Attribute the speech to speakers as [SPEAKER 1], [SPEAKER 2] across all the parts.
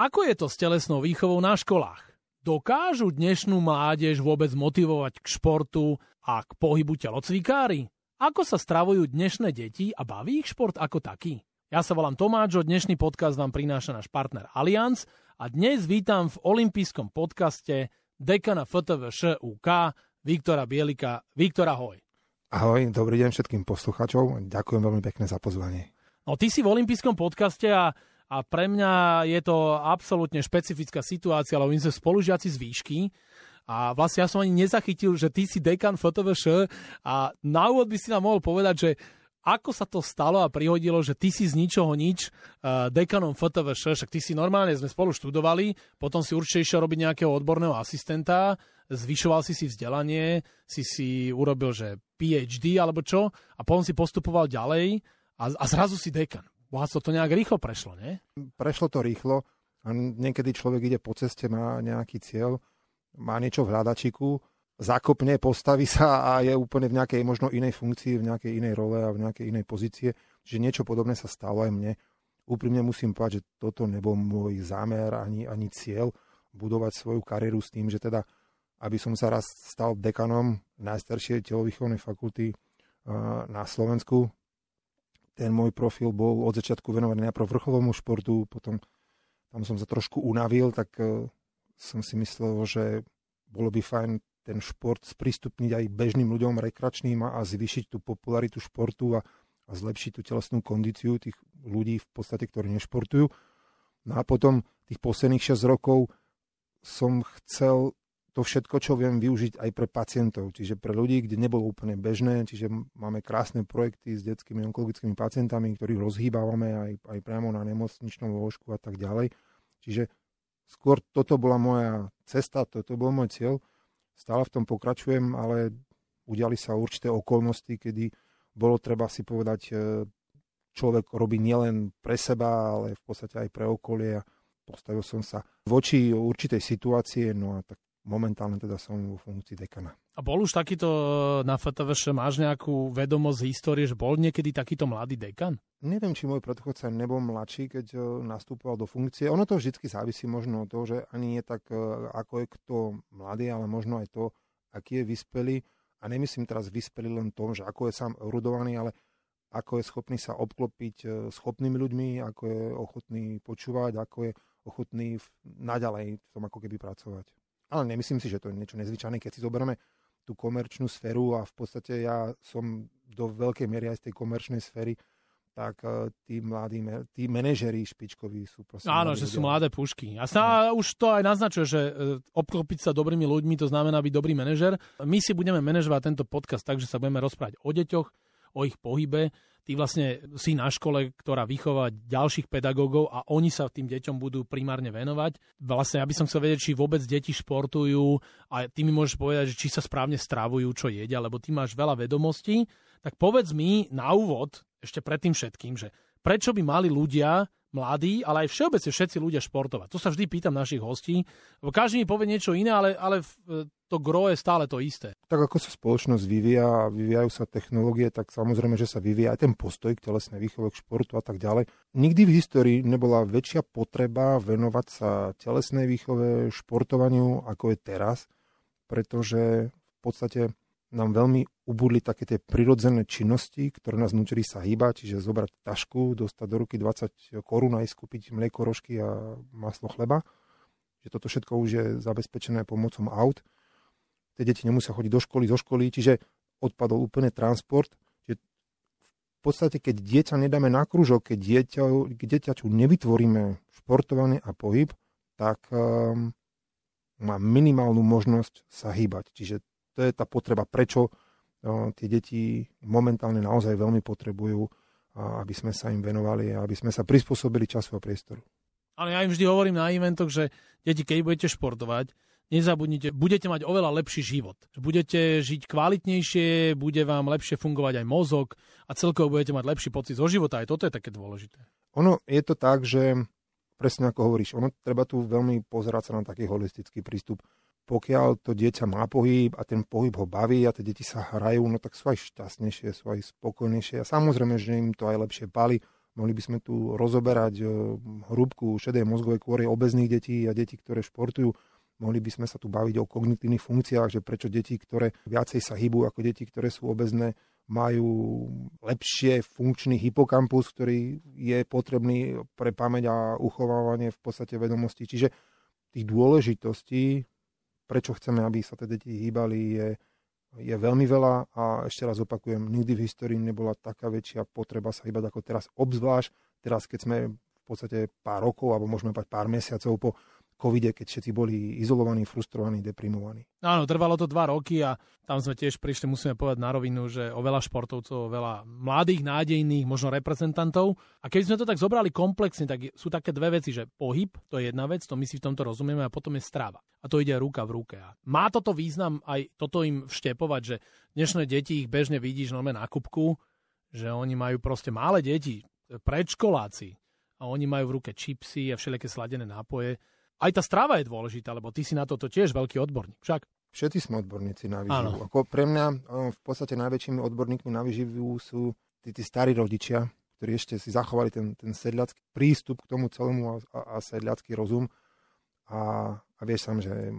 [SPEAKER 1] Ako je to s telesnou výchovou na školách? Dokážu dnešnú mládež vôbec motivovať k športu a k pohybu telocvikári? Ako sa stravujú dnešné deti a baví ich šport ako taký? Ja sa volám Tomáčo, dnešný podcast vám prináša náš partner Allianz a dnes vítam v olympijskom podcaste dekana FTVŠ UK Viktora Bielika. Viktor, ahoj.
[SPEAKER 2] Ahoj, dobrý deň všetkým poslucháčov. Ďakujem veľmi pekne za pozvanie.
[SPEAKER 1] No ty si v olympijskom podcaste a a pre mňa je to absolútne špecifická situácia, lebo my sme spolužiaci z výšky a vlastne ja som ani nezachytil, že ty si dekan FTVŠ a na úvod by si nám mohol povedať, že ako sa to stalo a prihodilo, že ty si z ničoho nič uh, dekanom FTVŠ, však ty si normálne, sme spolu študovali, potom si určite išiel robiť nejakého odborného asistenta, zvyšoval si si vzdelanie, si si urobil, že PhD alebo čo, a potom si postupoval ďalej a, a zrazu si dekan. Bohatstvo to nejak rýchlo prešlo, nie?
[SPEAKER 2] Prešlo to rýchlo a niekedy človek ide po ceste, má nejaký cieľ, má niečo v hľadačiku, zakopne, postaví sa a je úplne v nejakej možno inej funkcii, v nejakej inej role a v nejakej inej pozície. Čiže niečo podobné sa stalo aj mne. Úprimne musím povedať, že toto nebol môj zámer ani, ani cieľ budovať svoju kariéru s tým, že teda aby som sa raz stal dekanom najstaršej telovýchovnej fakulty na Slovensku, ten môj profil bol od začiatku venovaný najprv vrcholovému športu, potom tam som sa trošku unavil, tak uh, som si myslel, že bolo by fajn ten šport sprístupniť aj bežným ľuďom rekreačným a, a zvýšiť tú popularitu športu a, a zlepšiť tú telesnú kondíciu tých ľudí v podstate, ktorí nešportujú. No a potom tých posledných 6 rokov som chcel to všetko, čo viem využiť aj pre pacientov, čiže pre ľudí, kde nebolo úplne bežné, čiže máme krásne projekty s detskými onkologickými pacientami, ktorých rozhýbávame aj, aj priamo na nemocničnom lôžku a tak ďalej. Čiže skôr toto bola moja cesta, toto bol môj cieľ. Stále v tom pokračujem, ale udiali sa určité okolnosti, kedy bolo treba si povedať, e, človek robí nielen pre seba, ale v podstate aj pre okolie. Postavil som sa voči určitej situácie, no a tak momentálne teda som vo funkcii dekana.
[SPEAKER 1] A bol už takýto e, na FTVŠ, máš nejakú vedomosť z histórie, že bol niekedy takýto mladý dekan?
[SPEAKER 2] Neviem, či môj predchodca nebol mladší, keď e, nastupoval do funkcie. Ono to vždy závisí možno od toho, že ani nie tak, e, ako je kto mladý, ale možno aj to, aký je vyspelý. A nemyslím teraz vyspelý len tom, že ako je sám erudovaný, ale ako je schopný sa obklopiť schopnými ľuďmi, ako je ochotný počúvať, ako je ochotný naďalej v tom ako keby pracovať. Ale nemyslím si, že to je niečo nezvyčajné, keď si zoberieme tú komerčnú sféru a v podstate ja som do veľkej miery aj z tej komerčnej sféry, tak uh, tí mladí, tí manažeri špičkoví sú proste...
[SPEAKER 1] Áno, že ľudia. sú mladé pušky. A sa no. už to aj naznačuje, že uh, obklopiť sa dobrými ľuďmi, to znamená byť dobrý manažer. My si budeme manažovať tento podcast tak, že sa budeme rozprávať o deťoch, o ich pohybe, ty vlastne si na škole, ktorá vychová ďalších pedagógov a oni sa tým deťom budú primárne venovať. Vlastne ja by som chcel vedieť, či vôbec deti športujú a ty mi môžeš povedať, či sa správne stravujú, čo jedia, lebo ty máš veľa vedomostí. Tak povedz mi na úvod, ešte pred tým všetkým, že prečo by mali ľudia mladí, ale aj všeobecne všetci ľudia športovať. To sa vždy pýtam našich hostí, každý mi povie niečo iné, ale, ale to gro je stále to isté.
[SPEAKER 2] Tak ako sa spoločnosť vyvíja a vyvíjajú sa technológie, tak samozrejme, že sa vyvíja aj ten postoj k telesnej výchove, k športu a tak ďalej. Nikdy v histórii nebola väčšia potreba venovať sa telesnej výchove, športovaniu, ako je teraz, pretože v podstate nám veľmi ubudli také tie prirodzené činnosti, ktoré nás nutili sa hýbať, čiže zobrať tašku, dostať do ruky 20 korún a kúpiť mlieko, rožky a maslo chleba. Že toto všetko už je zabezpečené pomocou aut. Tie deti nemusia chodiť do školy, zo školy, čiže odpadol úplne transport. Čiže v podstate, keď dieťa nedáme na kružok, keď dieťa, keď dieťaču nevytvoríme športovanie a pohyb, tak um, má minimálnu možnosť sa hýbať. Čiže to je tá potreba, prečo no, tie deti momentálne naozaj veľmi potrebujú, aby sme sa im venovali a aby sme sa prispôsobili času a priestoru.
[SPEAKER 1] Ale ja im vždy hovorím na eventoch, že deti, keď budete športovať, nezabudnite, budete mať oveľa lepší život. Budete žiť kvalitnejšie, bude vám lepšie fungovať aj mozog a celkovo budete mať lepší pocit zo života. Aj toto je také dôležité.
[SPEAKER 2] Ono je to tak, že presne ako hovoríš, ono treba tu veľmi pozerať sa na taký holistický prístup pokiaľ to dieťa má pohyb a ten pohyb ho baví a tie deti sa hrajú, no tak sú aj šťastnejšie, sú aj spokojnejšie a samozrejme, že im to aj lepšie pali, Mohli by sme tu rozoberať hrúbku šedej mozgovej kôry obezných detí a detí, ktoré športujú. Mohli by sme sa tu baviť o kognitívnych funkciách, že prečo deti, ktoré viacej sa hýbu ako deti, ktoré sú obezné, majú lepšie funkčný hypokampus, ktorý je potrebný pre pamäť a uchovávanie v podstate vedomostí. Čiže tých dôležitostí, prečo chceme, aby sa tie deti hýbali, je, je veľmi veľa a ešte raz opakujem, nikdy v histórii nebola taká väčšia potreba sa hýbať ako teraz, obzvlášť teraz, keď sme v podstate pár rokov, alebo môžeme povedať pár mesiacov po covide, keď všetci boli izolovaní, frustrovaní, deprimovaní.
[SPEAKER 1] Áno, trvalo to dva roky a tam sme tiež prišli, musíme povedať na rovinu, že o veľa športovcov, o veľa mladých, nádejných, možno reprezentantov. A keď sme to tak zobrali komplexne, tak sú také dve veci, že pohyb, to je jedna vec, to my si v tomto rozumieme, a potom je strava. A to ide ruka v ruke. A má toto význam aj toto im vštepovať, že dnešné deti ich bežne vidíš normálne na kubku, že oni majú proste malé deti, predškoláci, a oni majú v ruke čipsy a všelijaké sladené nápoje aj tá strava je dôležitá, lebo ty si na toto tiež veľký odborník. Však?
[SPEAKER 2] Všetci sme odborníci na výživu. Ako pre mňa v podstate najväčšími odborníkmi na výživu sú tí, tí starí rodičia, ktorí ešte si zachovali ten, ten sedľacký prístup k tomu celému a, a, a sedľacký rozum. A, a vieš sám, že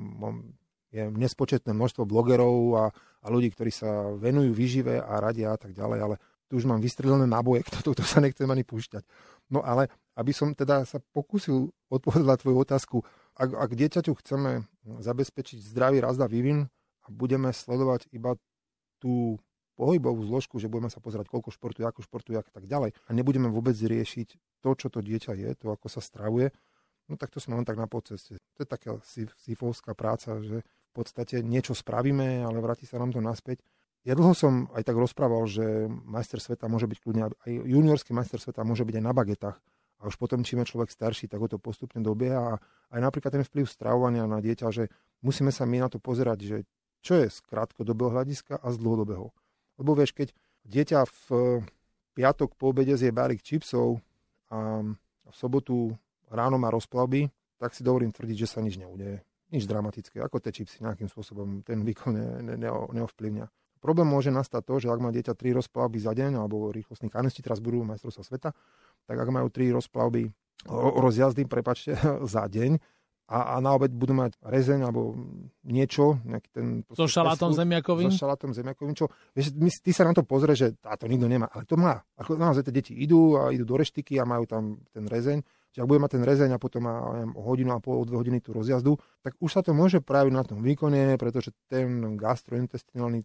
[SPEAKER 2] je nespočetné množstvo blogerov a, a ľudí, ktorí sa venujú výžive a radia a tak ďalej, ale tu už mám vystrelené náboje, kto to, to sa nechcem ani púšťať. No ale aby som teda sa pokúsil odpovedať na tvoju otázku, ak, ak dieťaťu chceme zabezpečiť zdravý rast a vývin a budeme sledovať iba tú pohybovú zložku, že budeme sa pozerať, koľko športuje, ako športuje a tak ďalej a nebudeme vôbec riešiť to, čo to dieťa je, to, ako sa stravuje, no tak to sme len tak na podceste. To je taká sifovská práca, že v podstate niečo spravíme, ale vráti sa nám to naspäť ja dlho som aj tak rozprával, že majster sveta môže byť kľudne, aj juniorský majster sveta môže byť aj na bagetách. A už potom, čím je človek starší, tak ho to postupne dobieha. A aj napríklad ten vplyv stravovania na dieťa, že musíme sa my na to pozerať, že čo je z krátkodobého hľadiska a z dlhodobého. Lebo vieš, keď dieťa v piatok po obede zje balík čipsov a v sobotu ráno má rozplavby, tak si dovolím tvrdiť, že sa nič neudeje. Nič dramatické, ako tie čipsy nejakým spôsobom ten výkon ne, ne, ne, neovplyvňa. Problém môže nastať to, že ak má dieťa 3 rozplavby za deň, alebo rýchlostní kanisti, teraz budú majstrovstvá sveta, tak ak majú 3 rozplavby rozjazdy, prepačte, za deň, a, a na obed budú mať rezeň alebo niečo. Nejaký ten,
[SPEAKER 1] so šalátom zemiakovým?
[SPEAKER 2] So šalátom zemiakovým, čo, vieš, ty sa na to pozrie, že táto nikto nemá, ale to má. Ako naozaj tie deti idú a idú do reštiky a majú tam ten rezeň. Čiže ak bude mať ten rezeň a potom má neviem, hodinu a pol, dve hodiny tú rozjazdu, tak už sa to môže praviť na tom výkone, pretože ten gastrointestinálny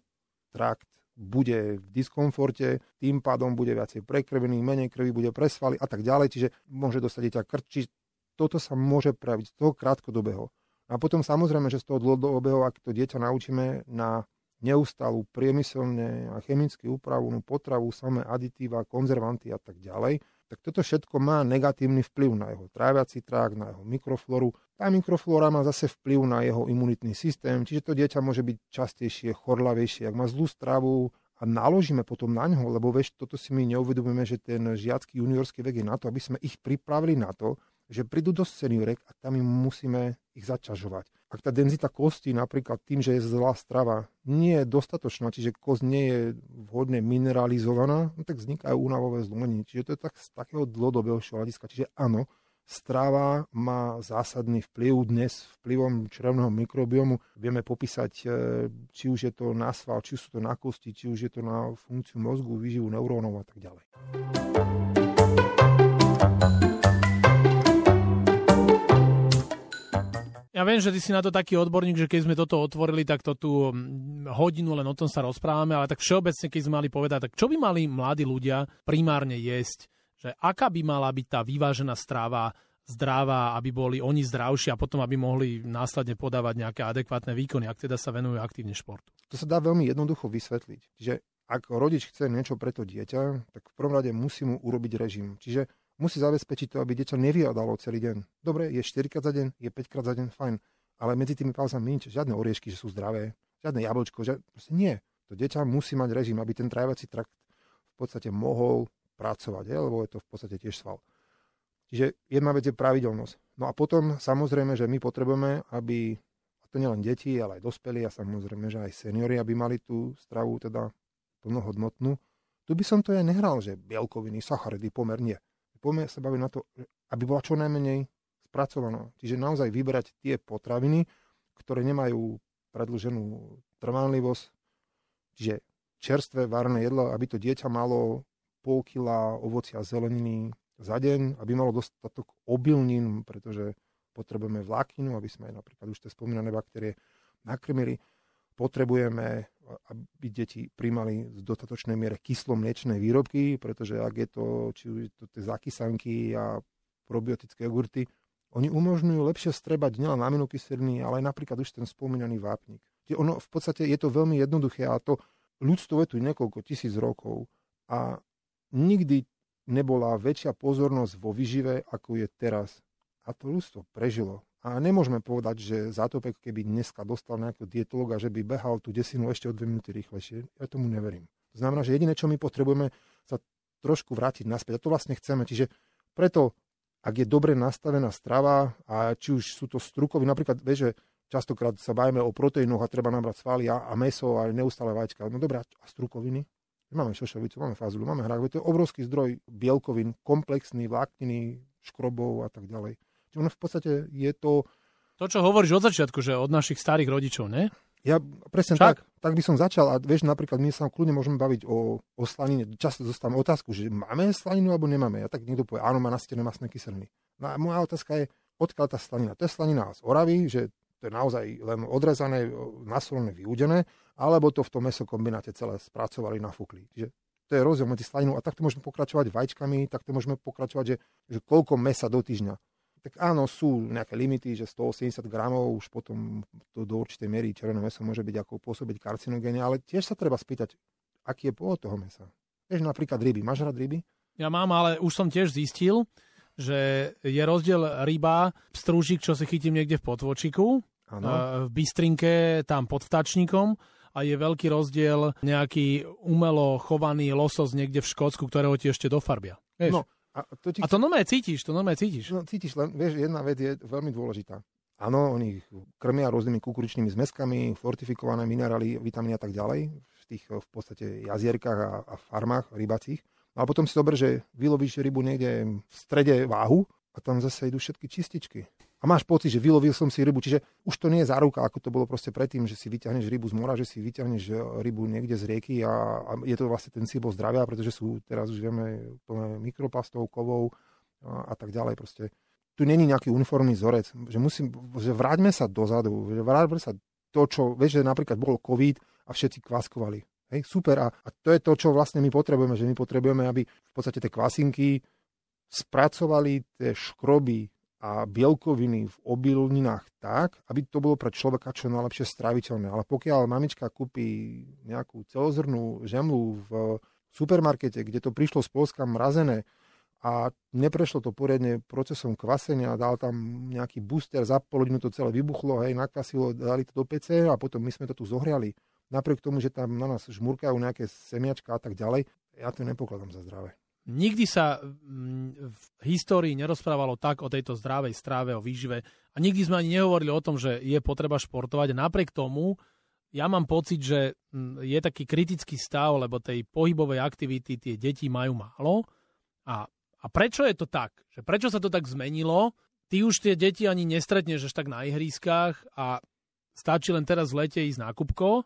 [SPEAKER 2] trakt bude v diskomforte, tým pádom bude viacej prekrvený, menej krvi bude presvaly a tak ďalej, čiže môže dostať dieťa krč, čiže toto sa môže praviť z toho krátkodobého. A potom samozrejme, že z toho dlhodobého, ak to dieťa naučíme na neustalú priemyselne a chemicky upravenú potravu, samé aditíva, konzervanty a tak ďalej, tak toto všetko má negatívny vplyv na jeho tráviaci trakt, na jeho mikrofloru. Tá mikroflóra má zase vplyv na jeho imunitný systém, čiže to dieťa môže byť častejšie, chorlavejšie. Ak má zlú stravu a naložíme potom na ňo, lebo vieš, toto si my neuvedomujeme, že ten žiacký juniorský vek je na to, aby sme ich pripravili na to, že prídu do seniorek a tam im musíme ich zaťažovať. Ak tá denzita kosti napríklad tým, že je zlá strava, nie je dostatočná, čiže kost nie je vhodne mineralizovaná, no tak vznikajú únavové zlomeniny. Čiže to je tak z takého dlhodobého hľadiska. Čiže áno, strava má zásadný vplyv dnes vplyvom črevného mikrobiomu. Vieme popísať, e, či už je to na sval, či sú to na kosti, či už je to na funkciu mozgu, výživu neurónov a tak ďalej.
[SPEAKER 1] Ja viem, že ty si na to taký odborník, že keď sme toto otvorili, tak to tu mm, hodinu len o tom sa rozprávame, ale tak všeobecne, keď sme mali povedať, tak čo by mali mladí ľudia primárne jesť? Že aká by mala byť tá vyvážená strava, zdravá, aby boli oni zdravší a potom, aby mohli následne podávať nejaké adekvátne výkony, ak teda sa venujú aktívne športu.
[SPEAKER 2] To sa dá veľmi jednoducho vysvetliť. Čiže ak rodič chce niečo pre to dieťa, tak v prvom rade musí mu urobiť režim. Čiže musí zabezpečiť to, aby dieťa nevyjadalo celý deň. Dobre, je 4 krát za deň, je 5 krát za deň, fajn. Ale medzi tými pauzami nič, žiadne oriešky, že sú zdravé, žiadne jablčko, žiadne, proste nie. To dieťa musí mať režim, aby ten trávací trakt v podstate mohol pracovať, je, lebo je to v podstate tiež sval. Čiže jedna vec je pravidelnosť. No a potom samozrejme, že my potrebujeme, aby, a to nielen deti, ale aj dospelí a samozrejme, že aj seniori, aby mali tú stravu teda plnohodnotnú. Tu by som to aj nehral, že bielkoviny, sacharidy, pomer nie poďme sa baviť na to, aby bola čo najmenej spracovaná. Čiže naozaj vyberať tie potraviny, ktoré nemajú predlženú trvanlivosť, čiže čerstvé varné jedlo, aby to dieťa malo pol kila ovocia a zeleniny za deň, aby malo dostatok obilnín, pretože potrebujeme vlákninu, aby sme napríklad už tie spomínané baktérie nakrmili. Potrebujeme, aby deti príjmali v dostatočnej miere kyslomliečné výrobky, pretože ak je to, či už to tie zakysanky a probiotické jogurty, oni umožňujú lepšie strebať nielen aminokyseliny, ale aj napríklad už ten spomínaný vápnik. Ono v podstate je to veľmi jednoduché a to ľudstvo je tu niekoľko tisíc rokov a nikdy nebola väčšia pozornosť vo vyžive, ako je teraz. A to ľudstvo prežilo. A nemôžeme povedať, že Zátopek, keby dneska dostal nejakého dietologa, že by behal tú desinu ešte o dve minúty rýchlejšie. Ja tomu neverím. To znamená, že jediné, čo my potrebujeme, sa trošku vrátiť naspäť. A to vlastne chceme. Čiže preto, ak je dobre nastavená strava, a či už sú to strukovy, napríklad, vieš, že častokrát sa bajíme o proteínoch a treba nabrať svaly a, a meso a neustále vačka. No dobré, a strukoviny? Máme šošovicu, máme fazulu, máme hrak. To je obrovský zdroj bielkovín, komplexný, vlákniny, škrobov a tak ďalej. Ono v podstate je to...
[SPEAKER 1] To, čo hovoríš od začiatku, že od našich starých rodičov, ne?
[SPEAKER 2] Ja presne Však? tak, tak by som začal a vieš, napríklad my sa kľudne môžeme baviť o, o slanine. Často dostávam otázku, že máme slaninu alebo nemáme. Ja tak niekto povie, áno, má nastené masné kyseliny. No a moja otázka je, odkiaľ tá slanina? To je slanina z Oravy, že to je naozaj len odrezané, nasolené, vyúdené, alebo to v tom mesokombináte celé spracovali, nafúkli. Čiže to je rozdiel medzi slaninou a takto môžeme pokračovať vačkami, takto môžeme pokračovať, že, že koľko mesa do týždňa tak áno, sú nejaké limity, že 180 gramov už potom to do určitej miery červené meso môže byť ako pôsobiť karcinogéne, ale tiež sa treba spýtať, aký je pôvod toho mesa. Vieš napríklad ryby. Máš rád ryby?
[SPEAKER 1] Ja mám, ale už som tiež zistil, že je rozdiel ryba, strúžik, čo si chytím niekde v potvočiku, ano. v Bystrinke, tam pod vtačníkom a je veľký rozdiel nejaký umelo chovaný losos niekde v Škótsku, ktorého ti ešte dofarbia. Vieš? No, a to, ti... a to normálne cítiš, to normálne cítiš.
[SPEAKER 2] No, cítiš, len vieš, jedna vec je veľmi dôležitá. Áno, oni krmia rôznymi kukuričnými zmeskami, fortifikované minerály, vitamíny a tak ďalej v tých v podstate jazierkách a, a farmách rybacích. No a potom si dober, že vylovíš rybu niekde v strede váhu a tam zase idú všetky čističky a máš pocit, že vylovil som si rybu. Čiže už to nie je záruka, ako to bolo proste predtým, že si vyťahneš rybu z mora, že si vyťahneš e, rybu niekde z rieky a, a je to vlastne ten símbol zdravia, pretože sú teraz už vieme plné mikroplastov, kovov a, a tak ďalej. Proste tu není nejaký uniformný vzorec, že musím, že vráťme sa dozadu, že vráťme sa to, čo, vieš, že napríklad bol COVID a všetci kváskovali. Hej, super. A, a to je to, čo vlastne my potrebujeme, že my potrebujeme, aby v podstate tie kvasinky spracovali tie škroby a bielkoviny v obilninách tak, aby to bolo pre človeka čo najlepšie stráviteľné. Ale pokiaľ mamička kúpi nejakú celozrnú žemlu v supermarkete, kde to prišlo z Polska mrazené a neprešlo to poriadne procesom kvasenia, dal tam nejaký booster, za pol hodinu to celé vybuchlo, hej, nakvasilo, dali to do PC a potom my sme to tu zohriali. Napriek tomu, že tam na nás žmurkajú nejaké semiačka a tak ďalej, ja to nepokladám za zdravé.
[SPEAKER 1] Nikdy sa mm, v histórii nerozprávalo tak o tejto zdravej stráve, o výžive a nikdy sme ani nehovorili o tom, že je potreba športovať. Napriek tomu ja mám pocit, že mm, je taký kritický stav, lebo tej pohybovej aktivity tie deti majú málo. A, a prečo je to tak? Že prečo sa to tak zmenilo? Ty už tie deti ani nestretneš až tak na ihriskách a stačí len teraz v lete ísť na Kupko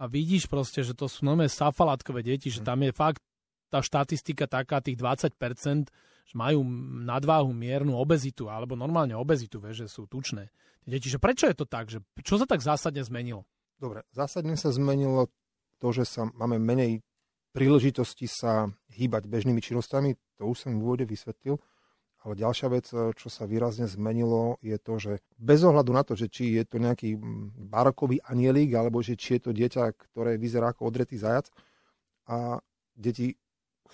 [SPEAKER 1] a vidíš proste, že to sú nové safalátkové deti, že tam je fakt tá štatistika taká, tých 20%, že majú nadváhu, miernu obezitu, alebo normálne obezitu, vie, že sú tučné. Deti, že prečo je to tak? Že čo sa tak zásadne zmenilo?
[SPEAKER 2] Dobre, zásadne sa zmenilo to, že sa máme menej príležitosti sa hýbať bežnými činnostami, to už som v úvode vysvetlil, ale ďalšia vec, čo sa výrazne zmenilo, je to, že bez ohľadu na to, že či je to nejaký barokový anielik, alebo že či je to dieťa, ktoré vyzerá ako odretý zajac, a deti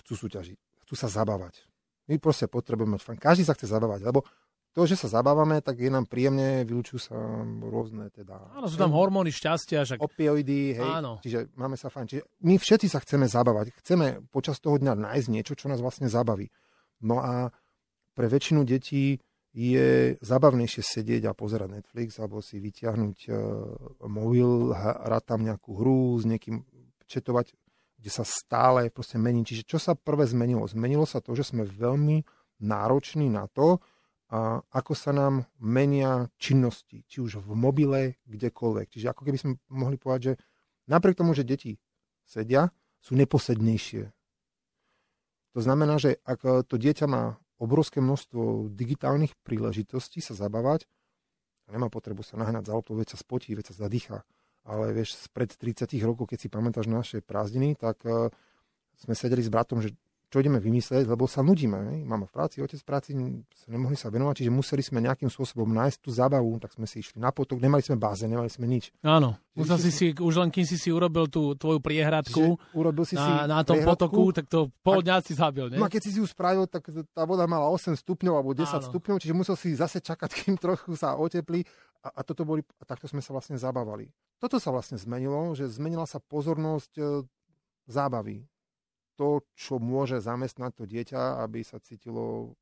[SPEAKER 2] chcú súťažiť, chcú sa zabávať. My proste potrebujeme mať fan. Každý sa chce zabávať, lebo to, že sa zabávame, tak je nám príjemne, vylúčujú sa rôzne teda...
[SPEAKER 1] Áno, sú tam hormóny šťastia. Však...
[SPEAKER 2] Opioidy, hej, Áno. čiže máme sa fajn. Čiže my všetci sa chceme zabávať. Chceme počas toho dňa nájsť niečo, čo nás vlastne zabaví. No a pre väčšinu detí je zabavnejšie sedieť a pozerať Netflix alebo si vyťahnuť uh, mobil, hrať tam nejakú hru s niekým, četovať kde sa stále proste mení. Čiže čo sa prvé zmenilo? Zmenilo sa to, že sme veľmi nároční na to, a ako sa nám menia činnosti, či už v mobile, kdekoľvek. Čiže ako keby sme mohli povedať, že napriek tomu, že deti sedia, sú neposednejšie. To znamená, že ak to dieťa má obrovské množstvo digitálnych príležitostí sa zabávať, nemá potrebu sa nahnať za auto, veď sa spotí, veď sa zadýcha. Ale vieš, spred 30 rokov, keď si pamätáš naše prázdniny, tak uh, sme sedeli s bratom, že čo ideme vymyslieť, lebo sa nudíme. Ne? Mama v práci, otec v práci, nemohli sa venovať, čiže museli sme nejakým spôsobom nájsť tú zábavu, tak sme si išli na potok, nemali sme báze, nemali sme nič.
[SPEAKER 1] Áno, musel si si, už len kým si si urobil tú tvoju priehradku
[SPEAKER 2] urobil si
[SPEAKER 1] na,
[SPEAKER 2] si
[SPEAKER 1] na tom potoku, tak to pol dňa si zabil, ne?
[SPEAKER 2] No a keď si si ju spravil, tak tá voda mala 8 stupňov alebo 10 Áno. stupňov, čiže musel si zase čakať, kým trochu sa oteplí a, a, toto boli, a takto sme sa vlastne zabávali. Toto sa vlastne zmenilo, že zmenila sa pozornosť e, zábavy to, čo môže zamestnať to dieťa, aby sa cítilo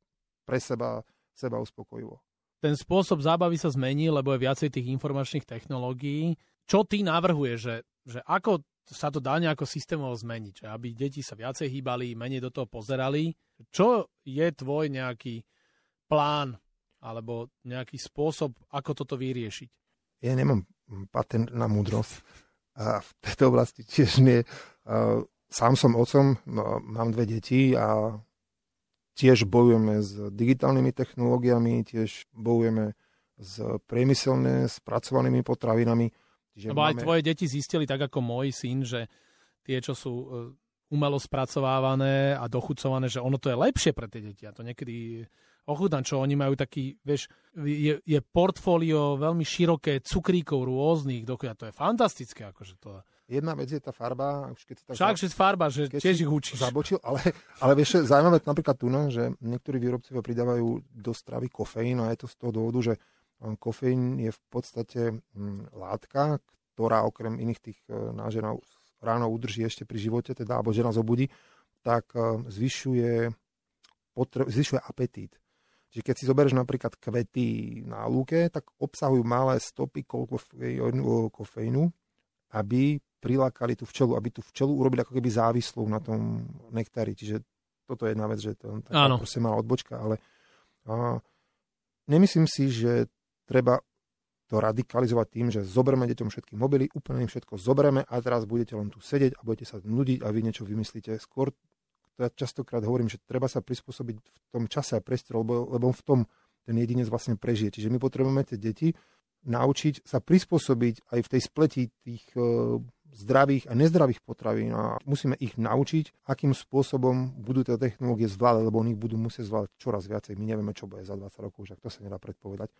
[SPEAKER 2] pre seba, seba uspokojivo.
[SPEAKER 1] Ten spôsob zábavy sa zmení, lebo je viacej tých informačných technológií. Čo ty navrhuješ, že, že ako sa to dá nejako systémovo zmeniť, že aby deti sa viacej hýbali, menej do toho pozerali. Čo je tvoj nejaký plán alebo nejaký spôsob, ako toto vyriešiť?
[SPEAKER 2] Ja nemám patent na múdrosť a v tejto oblasti tiež nie sám som otcom, no, mám dve deti a tiež bojujeme s digitálnymi technológiami, tiež bojujeme s priemyselne spracovanými potravinami.
[SPEAKER 1] Čiže Lebo máme... aj tvoje deti zistili, tak ako môj syn, že tie, čo sú e, umelo spracovávané a dochucované, že ono to je lepšie pre tie deti. A to niekedy ochutnám, čo oni majú taký, vieš, je, je portfólio veľmi široké cukríkov rôznych, a to je fantastické, akože to
[SPEAKER 2] Jedna vec je tá farba, už keď si tak...
[SPEAKER 1] Však, že farba, že tiež ich učíš.
[SPEAKER 2] Zabočil, ale, ale vieš, zaujímavé napríklad tu, no, že niektorí výrobcovia pridávajú do stravy kofeín a je to z toho dôvodu, že um, kofeín je v podstate hm, látka, ktorá okrem iných tých e, náženov ráno udrží ešte pri živote, teda, alebo žena zobudí, tak e, zvyšuje, potre- zvyšuje apetít. Čiže keď si zoberieš napríklad kvety na lúke, tak obsahujú malé stopy kofeínu, aby prilákali tú včelu, aby tú včelu urobili ako keby závislú na tom nektári. Čiže toto je jedna vec, že to taká proste malá odbočka, ale a, nemyslím si, že treba to radikalizovať tým, že zoberme deťom všetky mobily, úplne im všetko zobereme a teraz budete len tu sedieť a budete sa nudiť a vy niečo vymyslíte. Skôr ja častokrát hovorím, že treba sa prispôsobiť v tom čase a priestore, lebo, lebo v tom ten jedinec vlastne prežije. Čiže my potrebujeme tie deti naučiť sa prispôsobiť aj v tej spleti tých uh, zdravých a nezdravých potravín a musíme ich naučiť, akým spôsobom budú tie technológie zvládať, lebo oni ich budú musieť zvládať čoraz viacej. My nevieme, čo bude za 20 rokov, že to sa nedá predpovedať.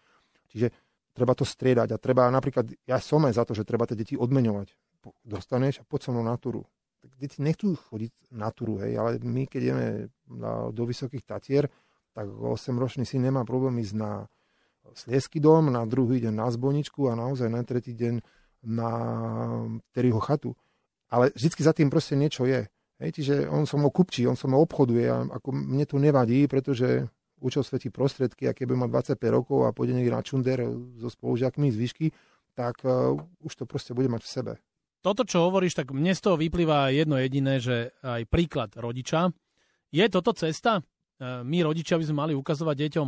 [SPEAKER 2] Čiže treba to striedať a treba napríklad, ja som aj za to, že treba tie deti odmeňovať. Dostaneš a poď so mnou na túru. Tak deti nechcú chodiť na túru, hej, ale my keď ideme do Vysokých Tatier, tak 8-ročný syn nemá problém ísť na Sliesky dom, na druhý deň na Zboničku a naozaj na tretí deň na Terryho chatu. Ale vždy za tým proste niečo je. Hej, čiže on som ho kupčí, on som ho obchoduje a ako mne to nevadí, pretože učil svetí prostredky a keď mať 25 rokov a pôjde niekde na čunder so spolužiakmi z výšky, tak uh, už to proste bude mať v sebe.
[SPEAKER 1] Toto, čo hovoríš, tak mne z toho vyplýva jedno jediné, že aj príklad rodiča. Je toto cesta? Uh, my rodičia by sme mali ukazovať deťom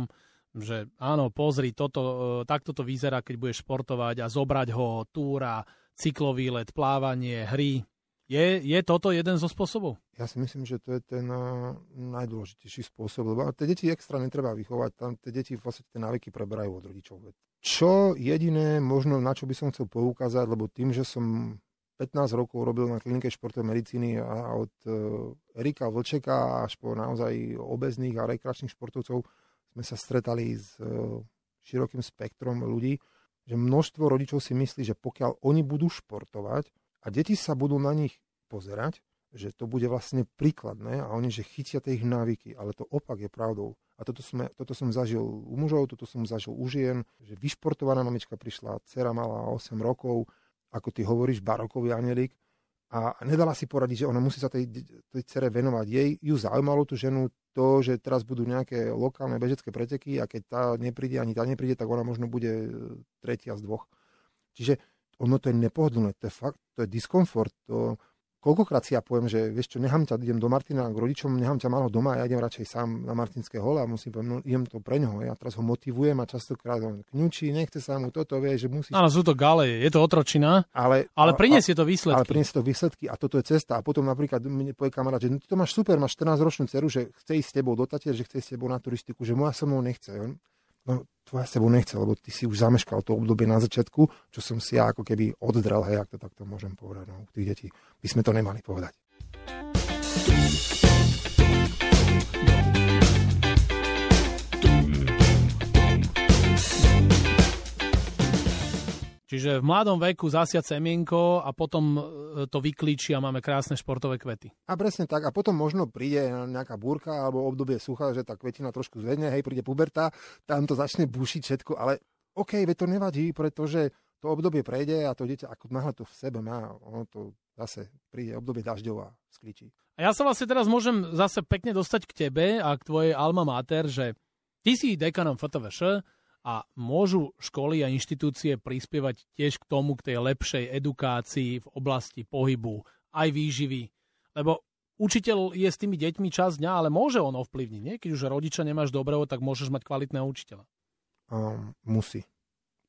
[SPEAKER 1] že áno, pozri, toto, e, takto to vyzerá, keď budeš športovať a zobrať ho túra, cyklový let, plávanie, hry. Je, je toto jeden zo spôsobov?
[SPEAKER 2] Ja si myslím, že to je ten uh, najdôležitejší spôsob, lebo tie deti extra netreba vychovať, tam tie deti vlastne tie návyky preberajú od rodičov. Čo jediné, možno na čo by som chcel poukázať, lebo tým, že som 15 rokov robil na klinike športovej medicíny a od uh, Erika Vlčeka až po naozaj obezných a rekreačných športovcov sme sa stretali s e, širokým spektrom ľudí, že množstvo rodičov si myslí, že pokiaľ oni budú športovať a deti sa budú na nich pozerať, že to bude vlastne príkladné a oni, že chytia tie ich návyky, ale to opak je pravdou. A toto, sme, toto som zažil u mužov, toto som zažil u žien, že vyšportovaná mamička prišla, dcera mala 8 rokov, ako ty hovoríš, barokový anelik, a nedala si poradiť, že ona musí sa tej, tej cere venovať. Jej ju zaujímalo tú ženu to, že teraz budú nejaké lokálne bežecké preteky a keď tá nepríde, ani tá nepríde, tak ona možno bude e, tretia z dvoch. Čiže ono to je nepohodlné, to je fakt, to je diskomfort, to koľkokrát si ja poviem, že vieš čo, nechám ťa, idem do Martina k rodičom, nechám ťa malo doma a ja idem radšej sám na Martinské hole a musím povedať, no idem to pre ňoho. Ja teraz ho motivujem a častokrát on kňučí, nechce sa mu toto, vie, že musí.
[SPEAKER 1] Áno, sú to gale, je to otročina, ale, ale priniesie to výsledky.
[SPEAKER 2] Ale priniesie to výsledky a toto je cesta. A potom napríklad mi povie kamarát, že no, ty to máš super, máš 14 ročnú dceru, že chce ísť s tebou do že chce ísť s tebou na turistiku, že moja so mnou nechce. No, tvoja s tebou nechce, lebo ty si už zameškal to obdobie na začiatku, čo som si ja ako keby oddrel, hej, ak to takto môžem povedať. No, tých detí by sme to nemali povedať.
[SPEAKER 1] Čiže v mladom veku zasiať semienko a potom e, to vyklíči a máme krásne športové kvety.
[SPEAKER 2] A presne tak. A potom možno príde nejaká búrka alebo obdobie sucha, že tá kvetina trošku zvedne, hej, príde puberta, tam to začne bušiť všetko, ale OK, ve to nevadí, pretože to obdobie prejde a to dieťa, ako náhle to v sebe má, ono to zase príde obdobie dažďov a skličí.
[SPEAKER 1] A ja sa vlastne teraz môžem zase pekne dostať k tebe a k tvojej alma mater, že ty si dekanom FTVŠ, a môžu školy a inštitúcie prispievať tiež k tomu, k tej lepšej edukácii v oblasti pohybu, aj výživy. Lebo učiteľ je s tými deťmi čas dňa, ale môže on ovplyvniť. Nie? Keď už rodiča nemáš dobrého, tak môžeš mať kvalitného učiteľa.
[SPEAKER 2] Um, musí.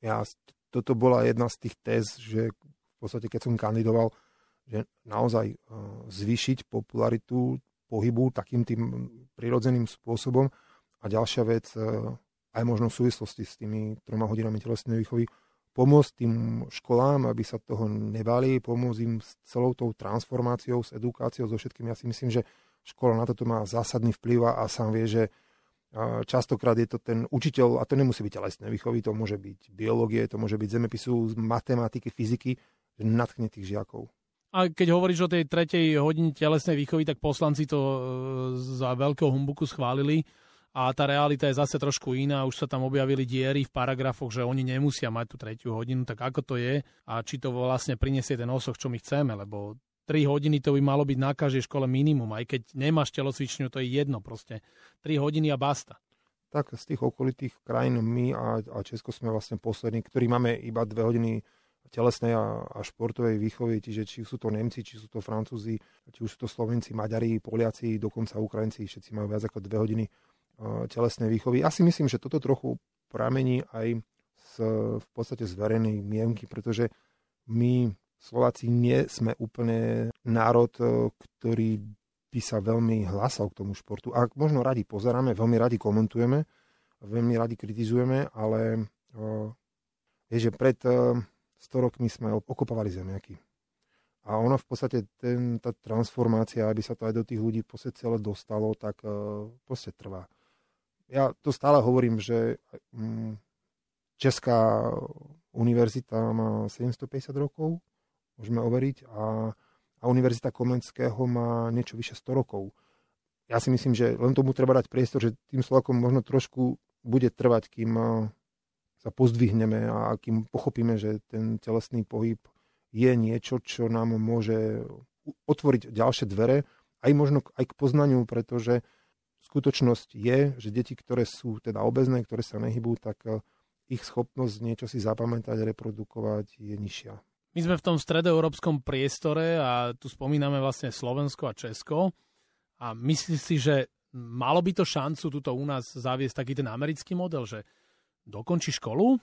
[SPEAKER 2] Ja, toto bola jedna z tých téz, že v podstate keď som kandidoval, že naozaj uh, zvýšiť popularitu pohybu takým tým prirodzeným spôsobom. A ďalšia vec, uh, aj možno v súvislosti s tými troma hodinami telesnej výchovy, pomôcť tým školám, aby sa toho nebali, pomôcť im s celou tou transformáciou, s edukáciou, so všetkým. Ja si myslím, že škola na toto má zásadný vplyv a sám vie, že častokrát je to ten učiteľ, a to nemusí byť telesné výchovy, to môže byť biológie, to môže byť zemepisu, matematiky, fyziky, že natchne tých žiakov.
[SPEAKER 1] A keď hovoríš o tej tretej hodine telesnej výchovy, tak poslanci to e, za veľkého humbuku schválili a tá realita je zase trošku iná. Už sa tam objavili diery v paragrafoch, že oni nemusia mať tú tretiu hodinu, tak ako to je a či to vlastne prinesie ten osoch, čo my chceme, lebo 3 hodiny to by malo byť na každej škole minimum, aj keď nemáš telocvičňu, to je jedno proste. 3 hodiny a basta.
[SPEAKER 2] Tak z tých okolitých krajín my a, a Česko sme vlastne poslední, ktorí máme iba 2 hodiny telesnej a, a športovej výchovy, čiže či sú to Nemci, či sú to Francúzi, či už sú to Slovenci, Maďari, Poliaci, dokonca Ukrajinci, všetci majú viac ako 2 hodiny telesnej výchovy. Ja si myslím, že toto trochu pramení aj z, v podstate z verejnej mienky, pretože my Slováci nie sme úplne národ, e, ktorý by sa veľmi hlasal k tomu športu. A možno radi pozeráme, veľmi radi komentujeme, veľmi radi kritizujeme, ale o, e, je, že pred 100 e, rokmi sme okopovali zemiaky. A ono v podstate, ten, tá transformácia, aby sa to aj do tých ľudí v celé dostalo, tak uh, proste trvá ja to stále hovorím, že mm, Česká univerzita má 750 rokov, môžeme overiť, a, a Univerzita Komenského má niečo vyše 100 rokov. Ja si myslím, že len tomu treba dať priestor, že tým Slovakom možno trošku bude trvať, kým sa pozdvihneme a kým pochopíme, že ten telesný pohyb je niečo, čo nám môže otvoriť ďalšie dvere, aj možno aj k poznaniu, pretože skutočnosť je, že deti, ktoré sú teda obezné, ktoré sa nehybú, tak eh, ich schopnosť niečo si zapamätať, reprodukovať je nižšia.
[SPEAKER 1] My sme v tom stredoeurópskom priestore a tu spomíname vlastne Slovensko a Česko. A myslíš si, že malo by to šancu tuto u nás zaviesť taký ten americký model, že dokončí školu,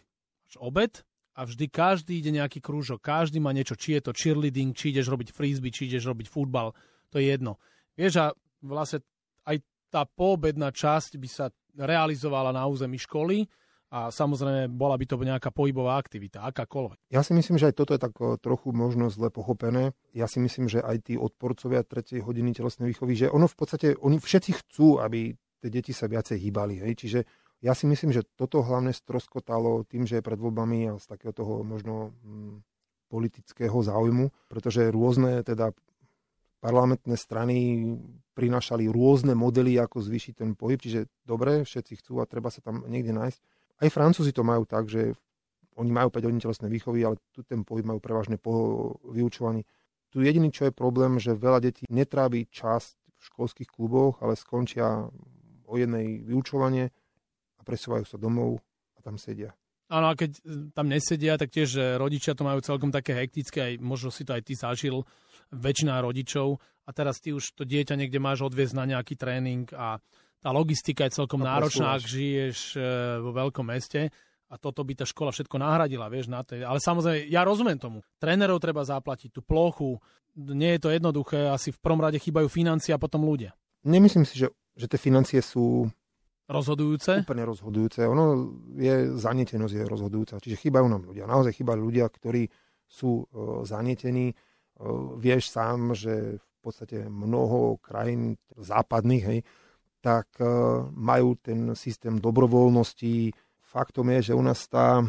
[SPEAKER 1] obed a vždy každý ide nejaký krúžok, každý má niečo, či je to cheerleading, či ideš robiť frisbee, či ideš robiť futbal, to je jedno. Vieš, a vlastne aj tá poobedná časť by sa realizovala na území školy a samozrejme bola by to nejaká pohybová aktivita, akákoľvek.
[SPEAKER 2] Ja si myslím, že aj toto je tak eh, trochu možno zle pochopené. Ja si myslím, že aj tí odporcovia tretej hodiny telesnej výchovy, že ono v podstate, oni všetci chcú, aby tie deti sa viacej hýbali. Hej? Čiže ja si myslím, že toto hlavne stroskotalo tým, že je pred voľbami a z takého toho možno hm, politického záujmu, pretože rôzne teda parlamentné strany prinášali rôzne modely, ako zvýšiť ten pohyb, čiže dobre, všetci chcú a treba sa tam niekde nájsť. Aj Francúzi to majú tak, že oni majú 5 hodín telesnej výchovy, ale tu ten pohyb majú prevažne po vyučovaní. Tu jediný, čo je problém, že veľa detí netrávi čas v školských kluboch, ale skončia o jednej vyučovanie a presúvajú sa domov a tam sedia.
[SPEAKER 1] Áno, a keď tam nesedia, tak tiež rodičia to majú celkom také hektické, aj možno si to aj ty zažil, väčšina rodičov a teraz ty už to dieťa niekde máš odviezť na nejaký tréning a tá logistika je celkom a náročná, ak žiješ e, vo veľkom meste a toto by tá škola všetko nahradila, vieš, na tej. Ale samozrejme, ja rozumiem tomu. Trénerov treba zaplatiť, tú plochu, nie je to jednoduché, asi v prvom rade chýbajú financie a potom ľudia.
[SPEAKER 2] Nemyslím si, že, že tie financie sú
[SPEAKER 1] rozhodujúce?
[SPEAKER 2] Úplne rozhodujúce. Ono je, zanietenosť je rozhodujúca. Čiže chýbajú nám ľudia. Naozaj chýbajú ľudia, ktorí sú uh, zanietení. Vieš sám, že v podstate mnoho krajín západných, hej, tak uh, majú ten systém dobrovoľnosti. Faktom je, že u nás tá,